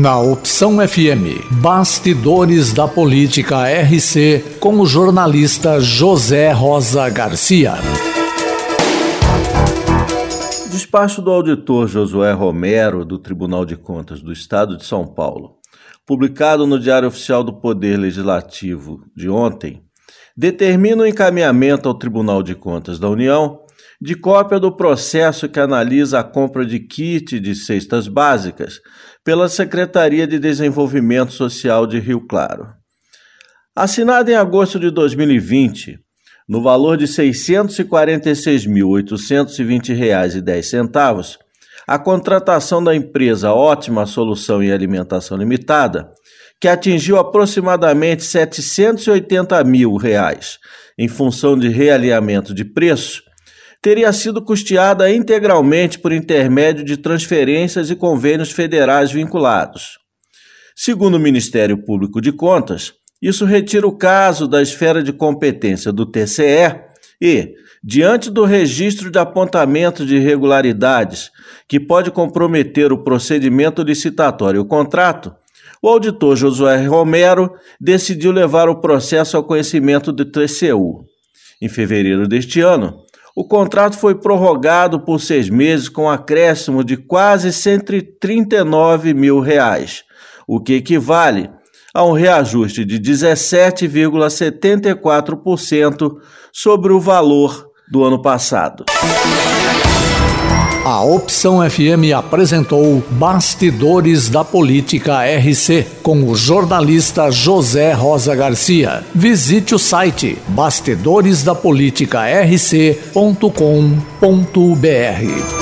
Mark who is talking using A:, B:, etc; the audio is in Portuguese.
A: Na Opção FM, Bastidores da Política RC, com o jornalista José Rosa Garcia.
B: Despacho do auditor Josué Romero, do Tribunal de Contas do Estado de São Paulo, publicado no Diário Oficial do Poder Legislativo de ontem, determina o encaminhamento ao Tribunal de Contas da União de cópia do processo que analisa a compra de kit de cestas básicas pela Secretaria de Desenvolvimento Social de Rio Claro. Assinado em agosto de 2020, no valor de R$ 646.820,10, a contratação da empresa Ótima Solução e Alimentação Limitada, que atingiu aproximadamente 780 mil reais, em função de realinhamento de preço, teria sido custeada integralmente por intermédio de transferências e convênios federais vinculados. Segundo o Ministério Público de Contas, isso retira o caso da esfera de competência do TCE e, diante do registro de apontamento de irregularidades que pode comprometer o procedimento licitatório e o contrato, o auditor Josué Romero decidiu levar o processo ao conhecimento do TCU. Em fevereiro deste ano, o contrato foi prorrogado por seis meses com acréscimo de quase 139 mil reais, o que equivale a um reajuste de 17,74% sobre o valor do ano passado.
A: A Opção FM apresentou Bastidores da Política RC com o jornalista José Rosa Garcia. Visite o site bastidoresdapoliticarc.com.br.